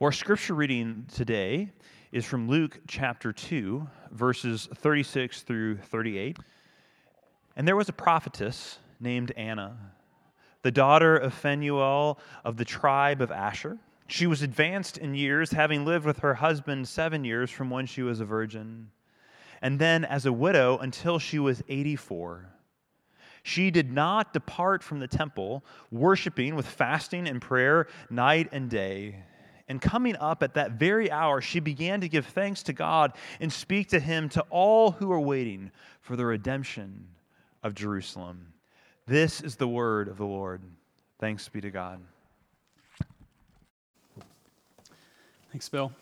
Our scripture reading today is from Luke chapter 2, verses 36 through 38. And there was a prophetess named Anna, the daughter of Phanuel of the tribe of Asher. She was advanced in years, having lived with her husband seven years from when she was a virgin, and then as a widow until she was 84. She did not depart from the temple, worshiping with fasting and prayer night and day. And coming up at that very hour, she began to give thanks to God and speak to him to all who are waiting for the redemption of Jerusalem. This is the word of the Lord. Thanks be to God. Thanks, Bill.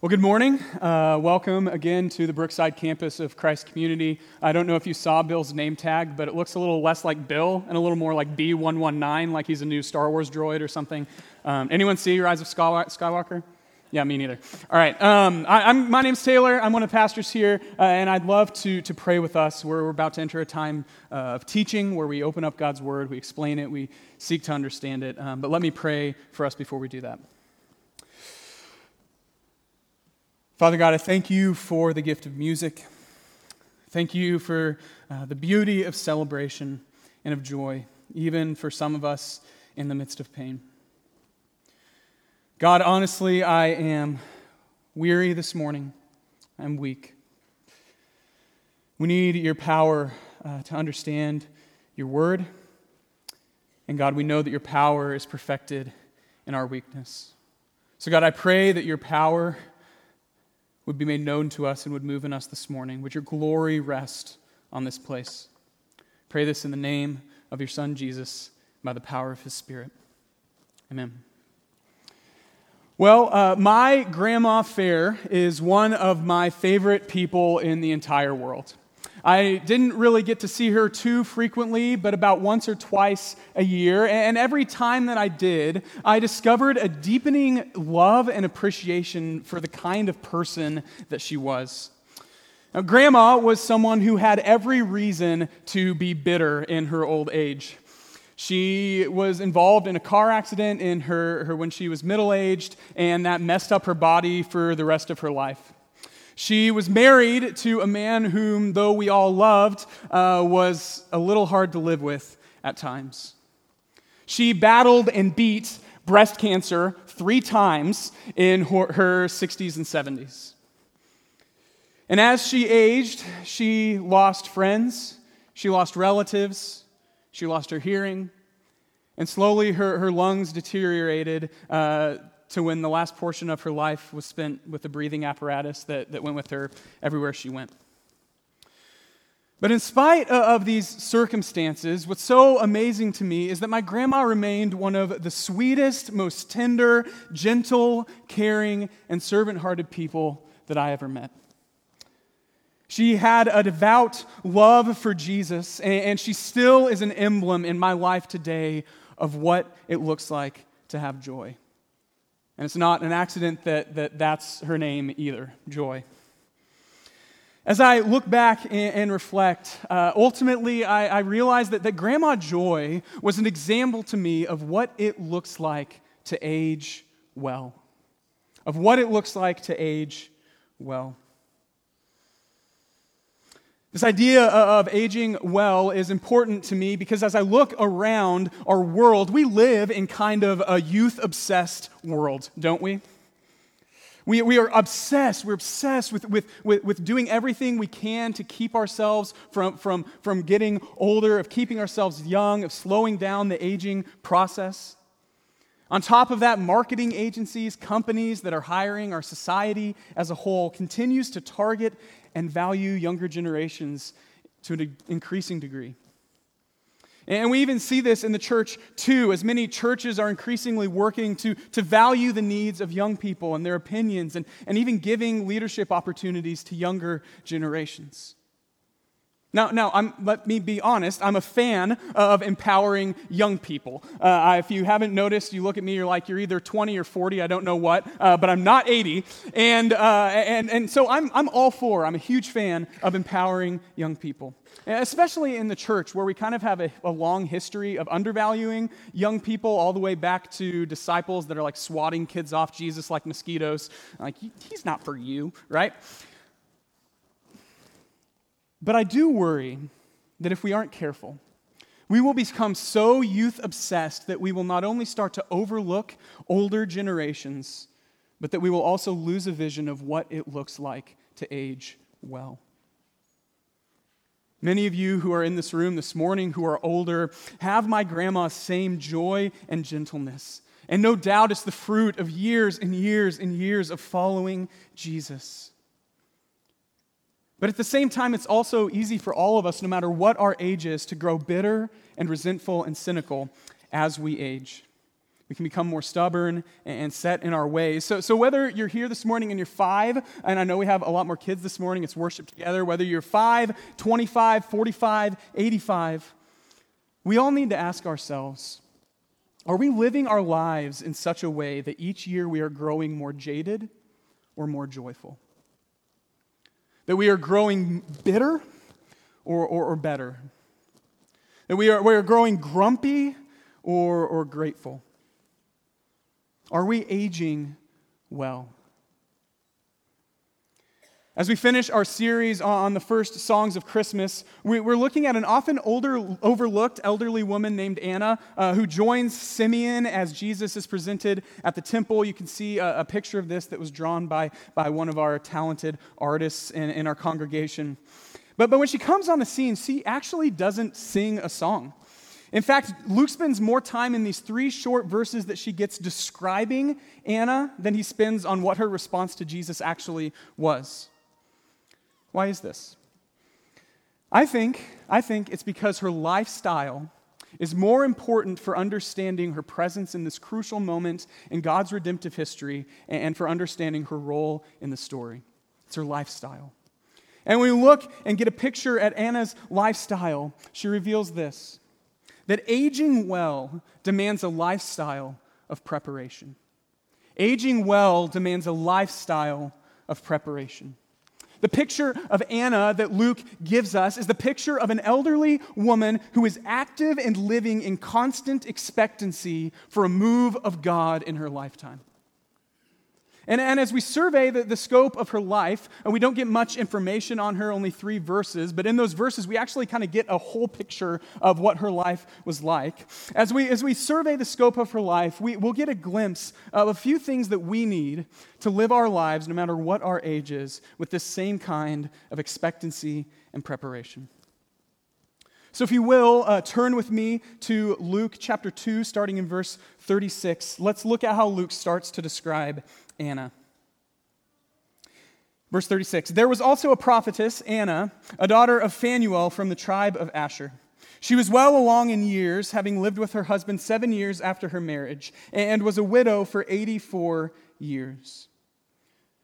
Well, good morning. Uh, welcome again to the Brookside campus of Christ Community. I don't know if you saw Bill's name tag, but it looks a little less like Bill and a little more like B119, like he's a new Star Wars droid or something. Um, anyone see Rise of Skywalker? Yeah, me neither. All right. Um, I, am my name's Taylor. I'm one of the pastors here, uh, and I'd love to, to pray with us. We're, we're about to enter a time uh, of teaching where we open up God's Word, we explain it, we seek to understand it. Um, but let me pray for us before we do that. Father God, I thank you for the gift of music. Thank you for uh, the beauty of celebration and of joy, even for some of us in the midst of pain. God, honestly, I am weary this morning. I'm weak. We need your power uh, to understand your word. And God, we know that your power is perfected in our weakness. So, God, I pray that your power would be made known to us and would move in us this morning. Would your glory rest on this place? Pray this in the name of your Son, Jesus, by the power of his Spirit. Amen. Well, uh, my grandma Fair is one of my favorite people in the entire world. I didn't really get to see her too frequently, but about once or twice a year. And every time that I did, I discovered a deepening love and appreciation for the kind of person that she was. Now, Grandma was someone who had every reason to be bitter in her old age. She was involved in a car accident in her, her when she was middle aged, and that messed up her body for the rest of her life. She was married to a man whom, though we all loved, uh, was a little hard to live with at times. She battled and beat breast cancer three times in her 60s and 70s. And as she aged, she lost friends, she lost relatives, she lost her hearing, and slowly her, her lungs deteriorated uh, to when the last portion of her life was spent with the breathing apparatus that, that went with her everywhere she went. But in spite of these circumstances, what's so amazing to me is that my grandma remained one of the sweetest, most tender, gentle, caring, and servant hearted people that I ever met. She had a devout love for Jesus, and she still is an emblem in my life today of what it looks like to have joy. And it's not an accident that, that that's her name either Joy. As I look back and, and reflect, uh, ultimately I, I realized that, that Grandma Joy was an example to me of what it looks like to age well. Of what it looks like to age well. This idea uh, of aging well is important to me because as I look around our world, we live in kind of a youth obsessed world, don't we? We, we are obsessed. We're obsessed with, with, with, with, doing everything we can to keep ourselves from, from, from getting older, of keeping ourselves young, of slowing down the aging process. On top of that, marketing agencies, companies that are hiring our society as a whole continues to target and value younger generations to an increasing degree. And we even see this in the church too, as many churches are increasingly working to, to value the needs of young people and their opinions, and, and even giving leadership opportunities to younger generations. Now, now I'm, let me be honest, I'm a fan of empowering young people. Uh, if you haven't noticed, you look at me, you're like, you're either 20 or 40, I don't know what, uh, but I'm not 80. And, uh, and, and so I'm, I'm all for, I'm a huge fan of empowering young people, especially in the church where we kind of have a, a long history of undervaluing young people all the way back to disciples that are like swatting kids off Jesus like mosquitoes. Like, he's not for you, right? But I do worry that if we aren't careful, we will become so youth obsessed that we will not only start to overlook older generations, but that we will also lose a vision of what it looks like to age well. Many of you who are in this room this morning who are older have my grandma's same joy and gentleness. And no doubt it's the fruit of years and years and years of following Jesus. But at the same time, it's also easy for all of us, no matter what our age is, to grow bitter and resentful and cynical as we age. We can become more stubborn and set in our ways. So, so, whether you're here this morning and you're five, and I know we have a lot more kids this morning, it's worship together, whether you're five, 25, 45, 85, we all need to ask ourselves are we living our lives in such a way that each year we are growing more jaded or more joyful? That we are growing bitter or, or, or better? That we are, we are growing grumpy or, or grateful? Are we aging well? As we finish our series on the first songs of Christmas, we're looking at an often older, overlooked elderly woman named Anna uh, who joins Simeon as Jesus is presented at the temple. You can see a, a, picture of this that was drawn by, by one of our talented artists in, in our congregation. But, but when she comes on the scene, she actually doesn't sing a song. In fact, Luke spends more time in these three short verses that she gets describing Anna than he spends on what her response to Jesus actually was. Why is this? I think, I think it's because her lifestyle is more important for understanding her presence in this crucial moment in God's redemptive history and for understanding her role in the story. It's her lifestyle. And when we look and get a picture at Anna's lifestyle, she reveals this that aging well demands a lifestyle of preparation. Aging well demands a lifestyle of preparation. The picture of Anna that Luke gives us is the picture of an elderly woman who is active and living in constant expectancy for a move of God in her lifetime. And, and as we survey the, the scope of her life, and we don't get much information on her, only three verses, but in those verses, we actually kind of get a whole picture of what her life was like. As we, as we survey the scope of her life, we, we'll get a glimpse of a few things that we need to live our lives, no matter what our age is, with this same kind of expectancy and preparation. So, if you will, uh, turn with me to Luke chapter 2, starting in verse 36. Let's look at how Luke starts to describe Anna. Verse 36 There was also a prophetess, Anna, a daughter of Phanuel from the tribe of Asher. She was well along in years, having lived with her husband seven years after her marriage, and was a widow for 84 years.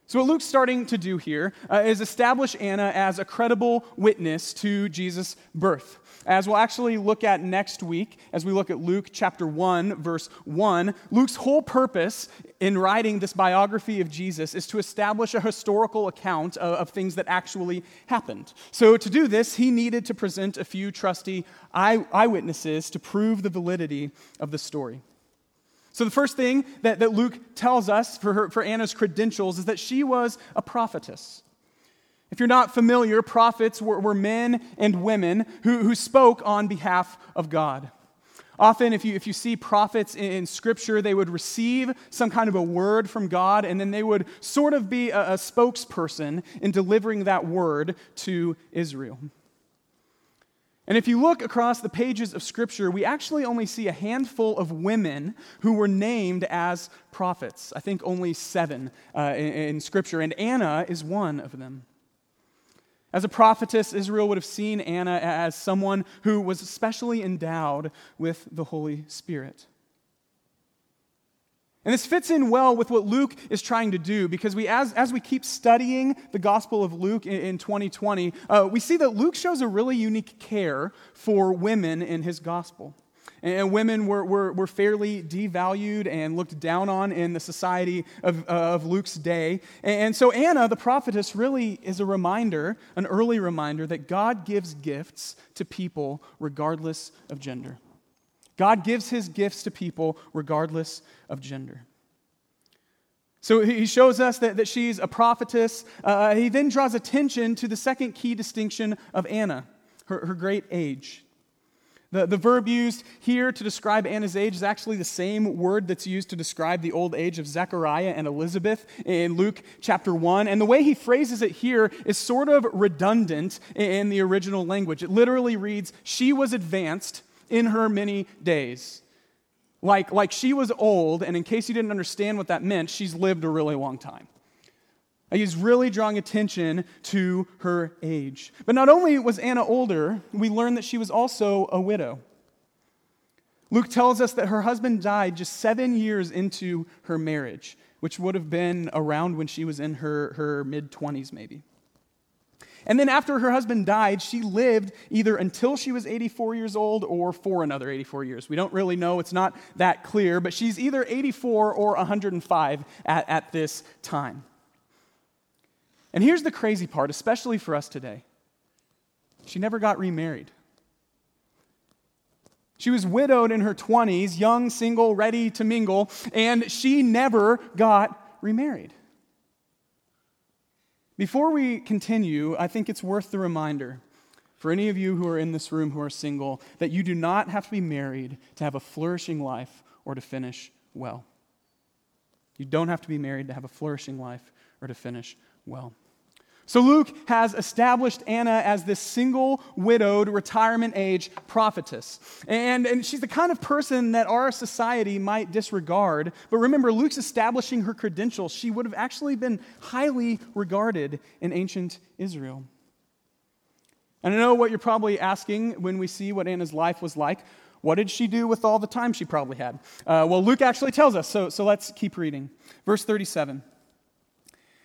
So, what Luke's starting to do here uh, is establish Anna as a credible witness to Jesus' birth. As we'll actually look at next week, as we look at Luke chapter 1, verse 1, Luke's whole purpose in writing this biography of Jesus is to establish a historical account of, of things that actually happened. So, to do this, he needed to present a few trusty eye, eyewitnesses to prove the validity of the story. So, the first thing that, that Luke tells us for, her, for Anna's credentials is that she was a prophetess. If you're not familiar, prophets were, were men and women who, who spoke on behalf of God. Often, if you, if you see prophets in, in, Scripture, they would receive some kind of a word from God, and then they would sort of be a, a spokesperson in delivering that word to Israel. And if you look across the pages of Scripture, we actually only see a handful of women who were named as prophets. I think only seven uh, in, in Scripture, and Anna is one of them. As a prophetess, Israel would have seen Anna as someone who was specially endowed with the Holy Spirit. And this fits in well with what Luke is trying to do because we, as, as we keep studying the Gospel of Luke in, in 2020, uh, we see that Luke shows a really unique care for women in his Gospel. And women were, were, were fairly devalued and looked down on in the society of, uh, of Luke's day. And so Anna, the prophetess, really is a reminder, an early reminder, that God gives gifts to people regardless of gender. God gives his gifts to people regardless of gender. So he shows us that, that she's a prophetess. Uh, he then draws attention to the second key distinction of Anna, her, her great age. The, the verb used here to describe Anna's age is actually the same word that's used to describe the old age of Zechariah and Elizabeth in Luke chapter 1. And the way he phrases it here is sort of redundant in the original language. It literally reads, She was advanced in her many days. Like, like she was old, and in case you didn't understand what that meant, she's lived a really long time. He's really drawing attention to her age. But not only was Anna older, we learn that she was also a widow. Luke tells us that her husband died just seven years into her marriage, which would have been around when she was in her, her mid 20s, maybe. And then after her husband died, she lived either until she was 84 years old or for another 84 years. We don't really know, it's not that clear, but she's either 84 or 105 at, at this time. And here's the crazy part, especially for us today she never got remarried. She was widowed in her 20s, young, single, ready to mingle, and she never got remarried. Before we continue, I think it's worth the reminder for any of you who are in this room who are single that you do not have to be married to have a flourishing life or to finish well. You don't have to be married to have a flourishing life or to finish well. So Luke has established Anna as this single, widowed, retirement age prophetess. And, and she's the kind of person that our society might disregard. But remember, Luke's establishing her credentials. She would have actually been highly regarded in ancient Israel. And I know what you're probably asking when we see what Anna's life was like. What did she do with all the time she probably had? Uh, well, Luke actually tells us, so, so let's keep reading. Verse 37.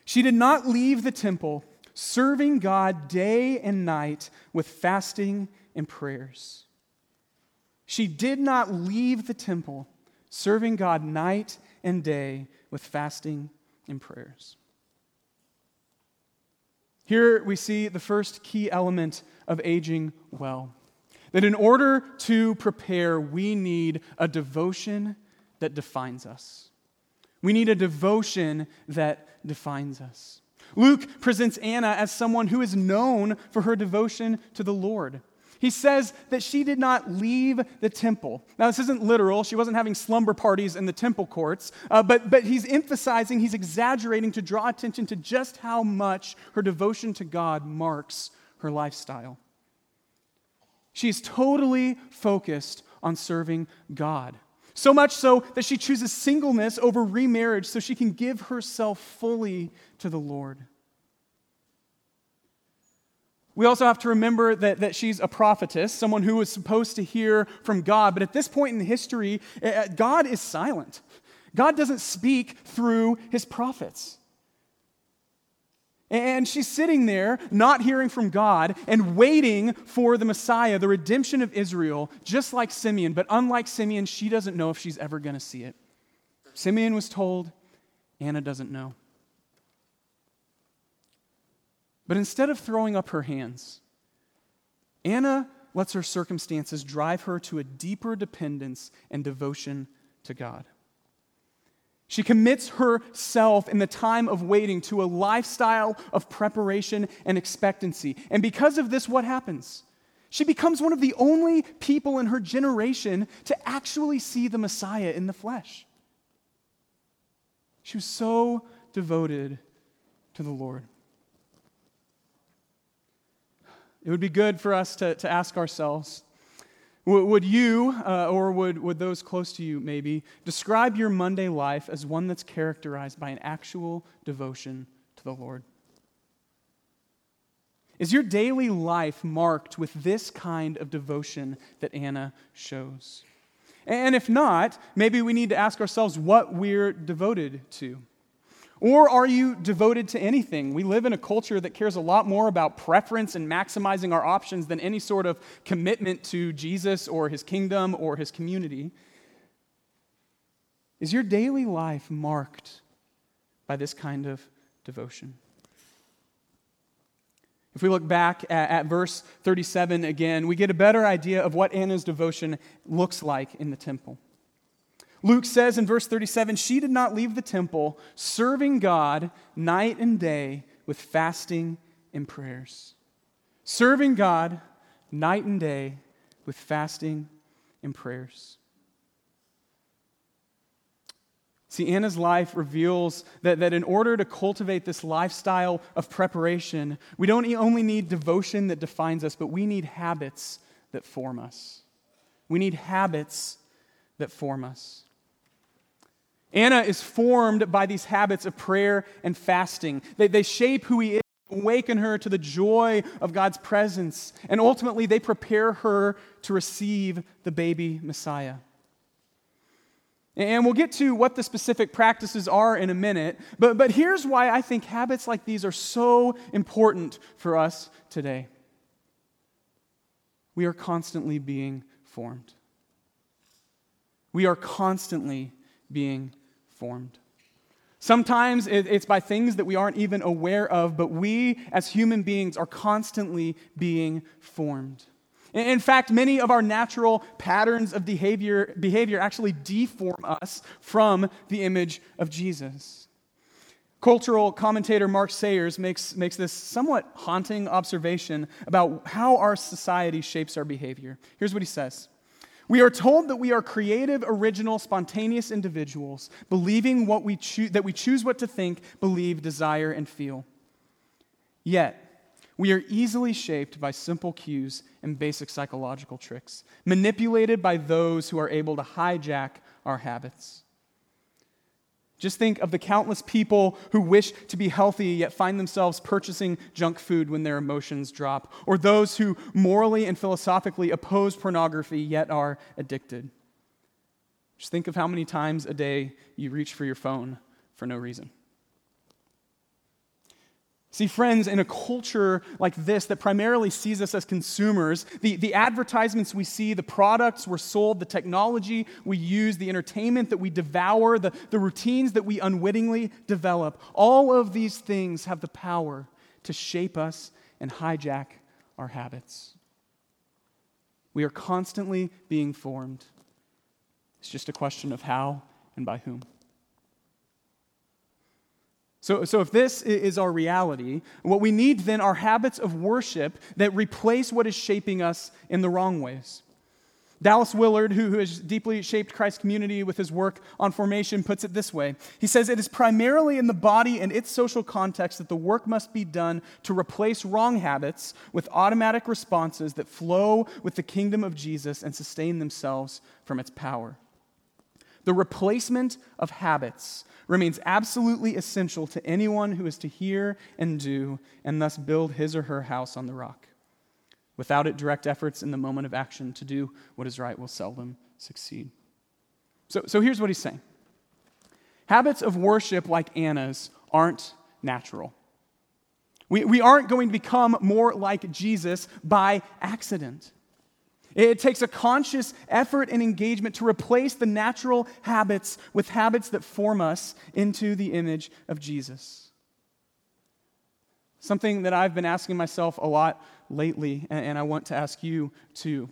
She did not leave the temple, serving God day and night with fasting and prayers. She did not leave the temple, serving God night and day with fasting and prayers. Here we see the first key element of aging well. That in order to prepare, we need a devotion that defines us. We need a devotion that defines us. Luke presents Anna as someone who is known for her devotion to the Lord. He says that she did not leave the temple. Now, this isn't literal. She wasn't having slumber parties in the temple courts, uh, but, but he's emphasizing, he's exaggerating to draw attention to just how much her devotion to God marks her lifestyle. She's totally focused on serving God. So much so that she chooses singleness over remarriage so she can give herself fully to the Lord. We also have to remember that, that she's a prophetess, someone who was supposed to hear from God. But at this point in history, eh, eh, God is silent. God doesn't speak through his prophets. And she's sitting there, not hearing from God, and waiting for the Messiah, the redemption of Israel, just like Simeon. But unlike Simeon, she doesn't know if she's ever going to see it. Simeon was told, Anna doesn't know. But instead of throwing up her hands, Anna lets her circumstances drive her to a deeper dependence and devotion to God. She commits herself in the time of waiting to a lifestyle of preparation and expectancy. And because of this, what happens? She becomes one of the only people in her generation to actually see the Messiah in the flesh. She was so devoted to the Lord. It would be good for us to, to ask ourselves would you, uh, or would, would those close to you maybe, describe your Monday life as one that's characterized by an actual devotion to the Lord? Is your daily life marked with this kind of devotion that Anna shows? And if not, maybe we need to ask ourselves what we're devoted to. Or are you devoted to anything? We live in a culture that cares a lot more about preference and maximizing our options than any sort of commitment to Jesus or his kingdom or his community. Is your daily life marked by this kind of devotion? If we look back at, at, verse 37 again, we get a better idea of what Anna's devotion looks like in the temple. Luke says in verse 37 she did not leave the temple, serving God night and day with fasting and prayers. Serving God night and day with fasting and prayers. See, Anna's life reveals that, that in order to cultivate this lifestyle of preparation, we don't only need devotion that defines us, but we need habits that form us. We need habits that form us. Anna is formed by these habits of prayer and fasting. They, they shape who he is, awaken her to the joy of God's presence, and ultimately they prepare her to receive the baby Messiah. And we'll get to what the specific practices are in a minute, but, but here's why I think habits like these are so important for us today. We are constantly being formed. We are constantly being formed. Sometimes it's by things that we aren't even aware of, but we as human beings are constantly being formed. In fact, many of our natural patterns of behavior, behavior actually deform us from the image of Jesus. Cultural commentator Mark Sayers makes, makes this somewhat haunting observation about how our society shapes our behavior. Here's what he says we are told that we are creative, original, spontaneous individuals, believing what we choo- that we choose what to think, believe, desire, and feel. Yet, we are easily shaped by simple cues and basic psychological tricks, manipulated by those who are able to hijack our habits. Just think of the countless people who wish to be healthy yet find themselves purchasing junk food when their emotions drop, or those who morally and philosophically oppose pornography yet are addicted. Just think of how many times a day you reach for your phone for no reason. See, friends, in a culture like this that primarily sees us as consumers, the, the advertisements we see, the products we're sold, the technology we use, the entertainment that we devour, the, the routines that we unwittingly develop, all of these things have the power to shape us and hijack our habits. We are constantly being formed. It's just a question of how and by whom. So, so, if this is our reality, what we need then are habits of worship that replace what is shaping us in the wrong ways. Dallas Willard, who, who has deeply shaped Christ's community with his work on formation, puts it this way He says, It is primarily in the body and its social context that the work must be done to replace wrong habits with automatic responses that flow with the kingdom of Jesus and sustain themselves from its power. The replacement of habits remains absolutely essential to anyone who is to hear and do and thus build his or her house on the rock. Without it, direct efforts in the moment of action to do what is right will seldom succeed. So, so here's what he's saying Habits of worship like Anna's aren't natural. We, we aren't going to become more like Jesus by accident. It takes a conscious effort and engagement to replace the natural habits with habits that form us into the image of Jesus. Something that I've been asking myself a lot lately, and I want to ask you too,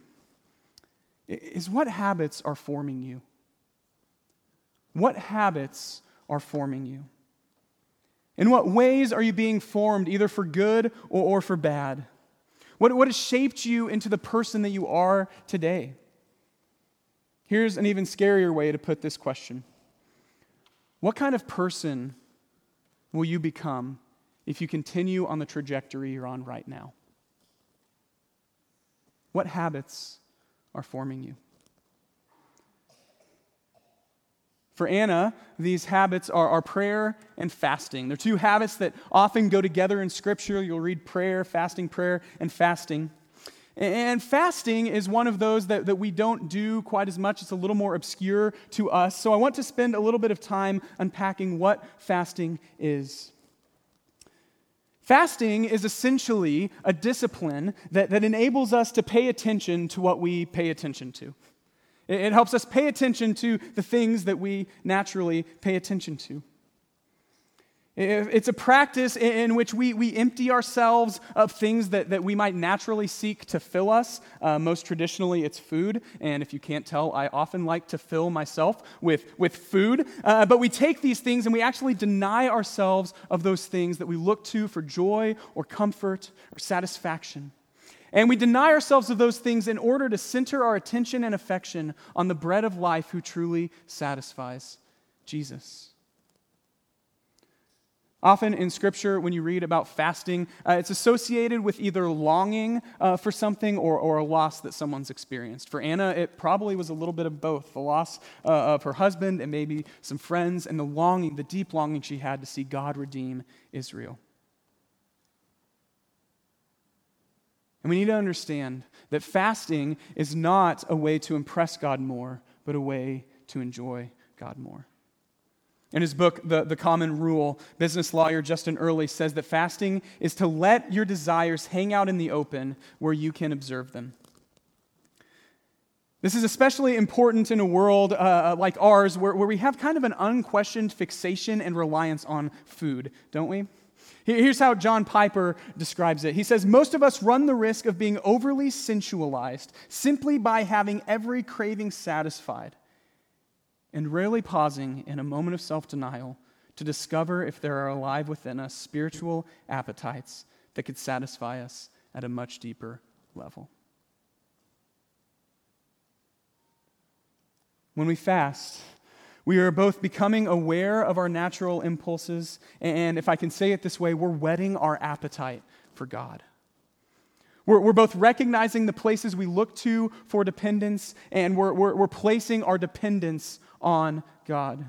is what habits are forming you? What habits are forming you? In what ways are you being formed, either for good or, or for bad? What, what has shaped you into the person that you are today? Here's an even scarier way to put this question What kind of person will you become if you continue on the trajectory you're on right now? What habits are forming you? For Anna, these habits are, are prayer and fasting. They're two habits that often go together in Scripture. You'll read prayer, fasting, prayer, and fasting. And fasting is one of those that, that we don't do quite as much. It's a little more obscure to us. So I want to spend a little bit of time unpacking what fasting is. Fasting is essentially a discipline that, that enables us to pay attention to what we pay attention to. It, helps us pay attention to the things that we naturally pay attention to. It's a practice in which we, we empty ourselves of things that, that we might naturally seek to fill us. Uh, most traditionally, it's food. And if you can't tell, I often like to fill myself with, with food. Uh, but we take these things and we actually deny ourselves of those things that we look to for joy or comfort or satisfaction. And we deny ourselves of those things in order to center our attention and affection on the bread of life who truly satisfies Jesus. Often in Scripture, when you read about fasting, uh, it's associated with either longing uh, for something or, or a loss that someone's experienced. For Anna, it probably was a little bit of both the loss uh, of her husband and maybe some friends, and the longing, the deep longing she had to see God redeem Israel. And we need to understand that fasting is not a way to impress God more, but a way to enjoy God more. In his book, the, the Common Rule, business lawyer Justin Earley says that fasting is to let your desires hang out in the open where you can observe them. This is especially important in a world uh, like ours where, where we have kind of an unquestioned fixation and reliance on food, don't we? Here's how John Piper describes it. He says, Most of us run the risk of being overly sensualized simply by having every craving satisfied and rarely pausing in a moment of self denial to discover if there are alive within us spiritual appetites that could satisfy us at a much deeper level. When we fast, we are both becoming aware of our natural impulses, and if I can say it this way, we're whetting our appetite for God. We're, we're both recognizing the places we look to for dependence, and we're, we're, we're placing our dependence on God.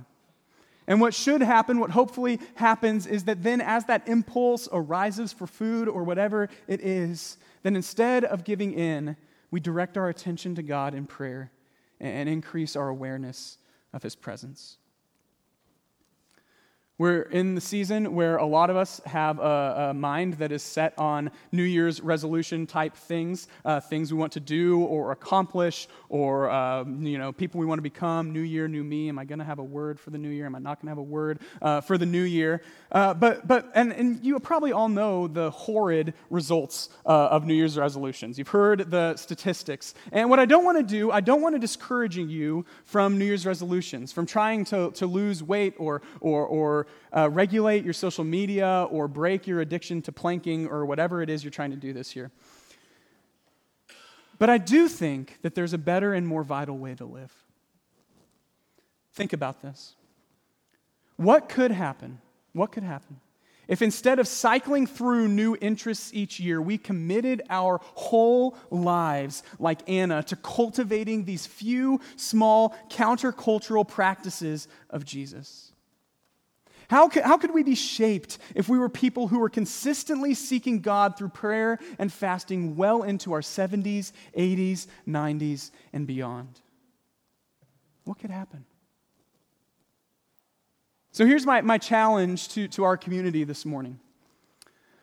And what should happen, what hopefully happens, is that then as that impulse arises for food or whatever it is, then instead of giving in, we direct our attention to God in prayer and increase our awareness of His presence. We're in the season where a lot of us have a, a mind that is set on New Year's resolution type things, uh, things we want to do or accomplish, or uh, you know, people we want to become. New year, new me. Am I going to have a word for the new year? Am I not going to have a word uh, for the new year? Uh, but but and, and you probably all know the horrid results uh, of New Year's resolutions. You've heard the statistics. And what I don't want to do, I don't want to discourage you from New Year's resolutions, from trying to, to lose weight or or or uh, regulate your social media or break your addiction to planking or whatever it is you're trying to do this year. But I do think that there's a better and more vital way to live. Think about this. What could happen? What could happen if instead of cycling through new interests each year, we committed our whole lives, like Anna, to cultivating these few small countercultural practices of Jesus? How could, how could we be shaped if we were people who were consistently seeking God through prayer and fasting well into our 70s, 80s, 90s, and beyond? What could happen? So here's my, my challenge to, to our community this morning.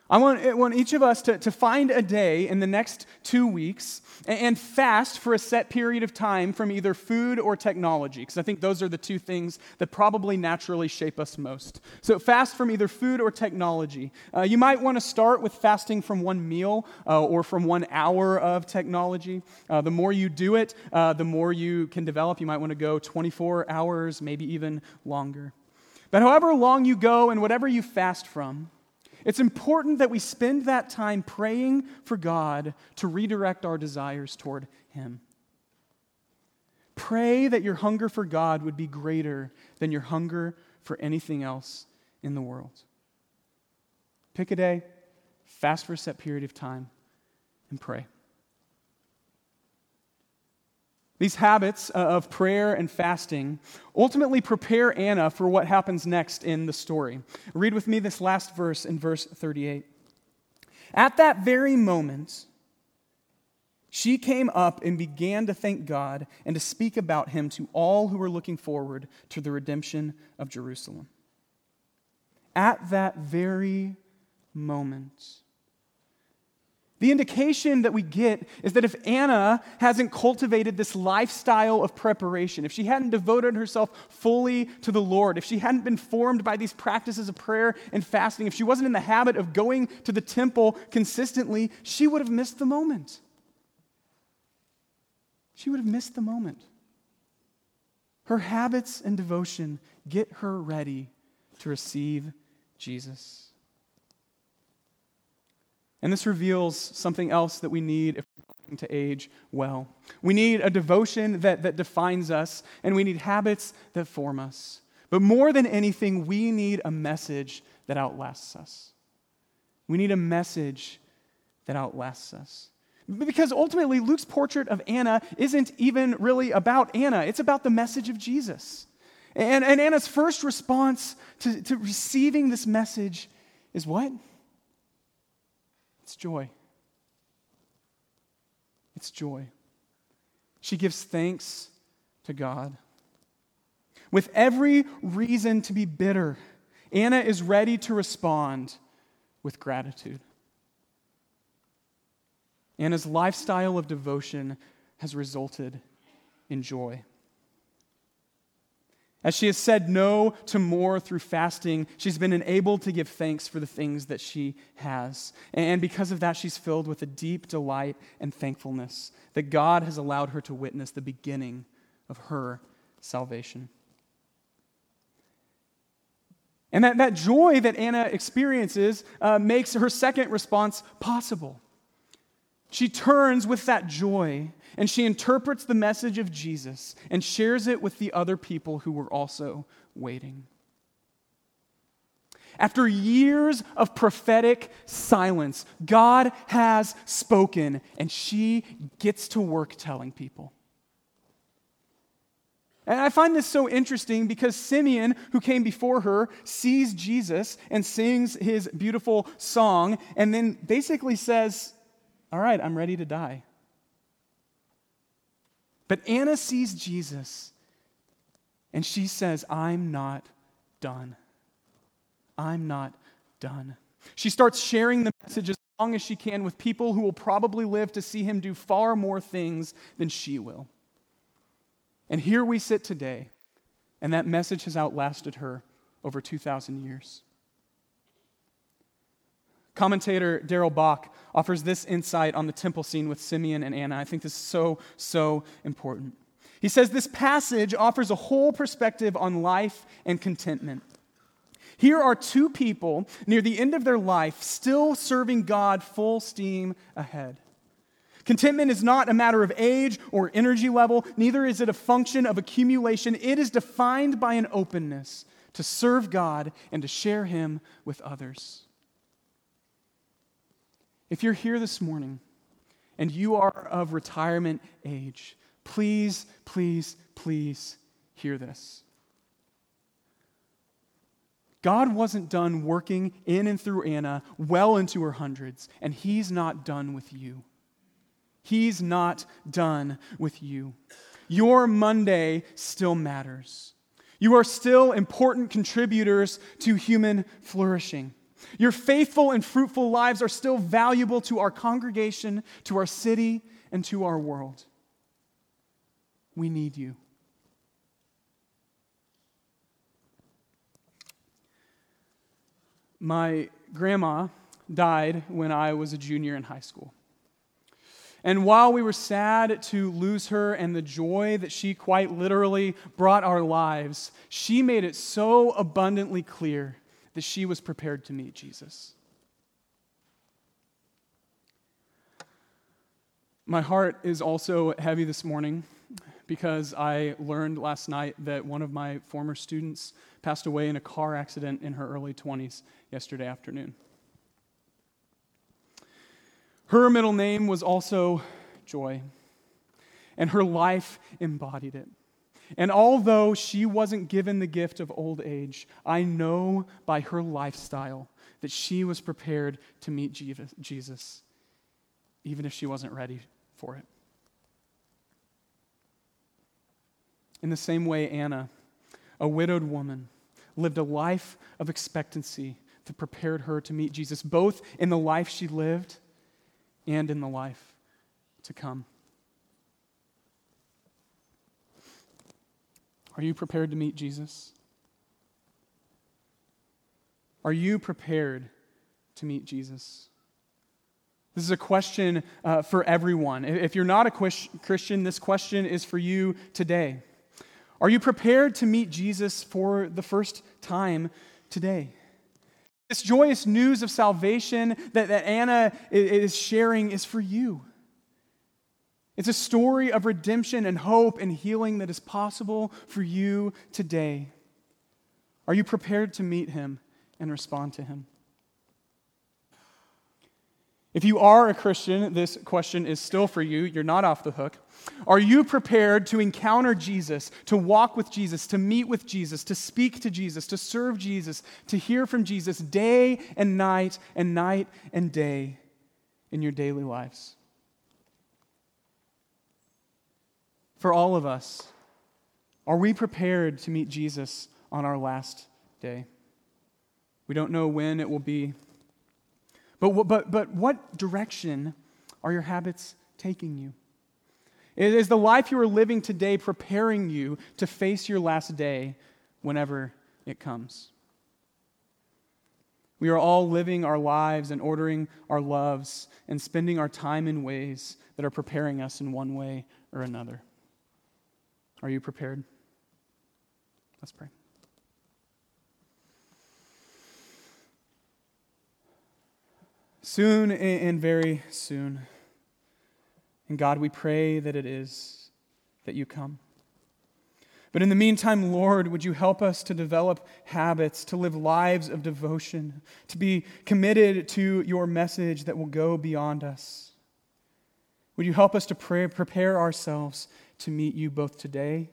I want, want each of us to, to find a day in the next two weeks and, and fast for a set period of time from either food or technology, because I think those are the two things that probably naturally shape us most. So, fast from either food or technology. Uh, you might want to start with fasting from one meal uh, or from one hour of technology. Uh, the more you do it, uh, the more you can develop. You might want to go 24 hours, maybe even longer. But however long you go and whatever you fast from, it's important that we spend that time praying for God to redirect our desires toward Him. Pray that your hunger for God would be greater than your hunger for anything else in the world. Pick a day, fast for a set period of time, and pray. These habits uh, of prayer and fasting ultimately prepare Anna for what happens next in the story. Read with me this last verse in verse 38. At that very moment, She came up and began to thank God and to speak about him to all who were looking forward to the redemption of Jerusalem. At that very moment, the indication that we get is that if Anna hasn't cultivated this lifestyle of preparation, if she hadn't devoted herself fully to the Lord, if she hadn't been formed by these practices of prayer and fasting, if she wasn't in the habit of going to the temple consistently, she would have missed the moment she would have missed the moment. Her habits and devotion get her ready to receive Jesus. And this reveals something else that we need if we're going to age well. We need a devotion that, that defines us, and we need habits that form us. But more than anything, we need a message that outlasts us. We need a message that outlasts us. Because ultimately, Luke's portrait of Anna isn't even really about Anna, it's about the message of Jesus. And, and Anna's first response to, to receiving this message is what? It's joy. It's joy. She gives thanks to God. With every reason to be bitter, Anna is ready to respond with gratitude. Anna's lifestyle of devotion has resulted in joy. As she has said no to more through fasting, she's been enabled to give thanks for the things that she has. And because of that, she's filled with a deep delight and thankfulness that God has allowed her to witness the beginning of her salvation. And that, that joy that Anna experiences uh, makes her second response possible. She turns with that joy and she interprets the message of Jesus and shares it with the other people who were also waiting. After years of prophetic silence, God has spoken, and she gets to work telling people. And I find this so interesting because Simeon, who came before her, sees Jesus and sings his beautiful song, and then basically says, all right, I'm ready to die. But Anna sees Jesus and she says, I'm not done. I'm not done. She starts sharing the message as long as she can with people who will probably live to see him do far more things than she will. And here we sit today, and that message has outlasted her over 2,000 years. Commentator Darrell Bock offers this insight on the temple scene with Simeon and Anna. I think this is so, so important. He says this passage offers a whole perspective on life and contentment. Here are two people near the end of their life still serving God full steam ahead. Contentment is not a matter of age or energy level, neither is it a function of accumulation. It is defined by an openness to serve God and to share Him with others. If you're here this morning and you are of retirement age, please, please, please hear this. God wasn't done working in and through Anna well into her hundreds, and He's not done with you. He's not done with you. Your Monday still matters. You are still important contributors to human flourishing. Your faithful and fruitful lives are still valuable to our congregation, to our city, and to our world. We need you. My grandma died when I was a junior in high school. And while we were sad to lose her and the joy that she quite literally brought our lives, she made it so abundantly clear that she was prepared to meet Jesus. My heart is also heavy this morning because I learned last night that one of my former students passed away in a car accident in her early 20s yesterday afternoon. Her middle name was also Joy, and her life embodied it. And although she wasn't given the gift of old age, I know by her lifestyle that she was prepared to meet Jesus, even if she wasn't ready for it. In the same way, Anna, a widowed woman, lived a life of expectancy that prepared her to meet Jesus, both in the life she lived and in the life to come. Are you prepared to meet Jesus? Are you prepared to meet Jesus? This is a question uh, for everyone. If you're not a Christian, this question is for you today. Are you prepared to meet Jesus for the first time today? This joyous news of salvation that, that Anna is sharing is for you. It's a story of redemption and hope and healing that is possible for you today. Are you prepared to meet him and respond to him? If you are a Christian, this question is still for you. You're not off the hook. Are you prepared to encounter Jesus, to walk with Jesus, to meet with Jesus, to speak to Jesus, to serve Jesus, to hear from Jesus day and night and night and day in your daily lives? For all of us, are we prepared to meet Jesus on our last day? We don't know when it will be. But, but, but what direction are your habits taking you? Is the life you are living today preparing you to face your last day whenever it comes? We are all living our lives and ordering our loves and spending our time in ways that are preparing us in one way or another. Are you prepared? Let's pray. Soon and very soon. And God, we pray that it is that you come. But in the meantime, Lord, would you help us to develop habits, to live lives of devotion, to be committed to your message that will go beyond us? Would you help us to pray, prepare ourselves to meet you both today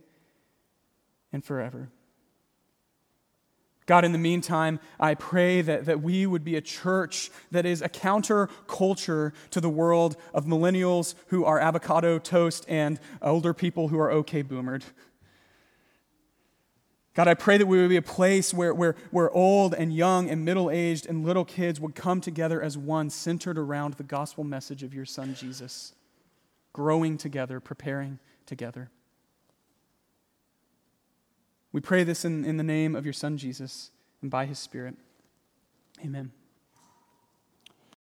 and forever? God, in the meantime, I pray that, that we would be a church that is a counterculture to the world of millennials who are avocado toast and older people who are okay boomered. God, I pray that we would be a place where, where, where old and young and middle aged and little kids would come together as one, centered around the gospel message of your Son, Jesus, growing together, preparing together. We pray this in, in the name of your Son, Jesus, and by his Spirit. Amen.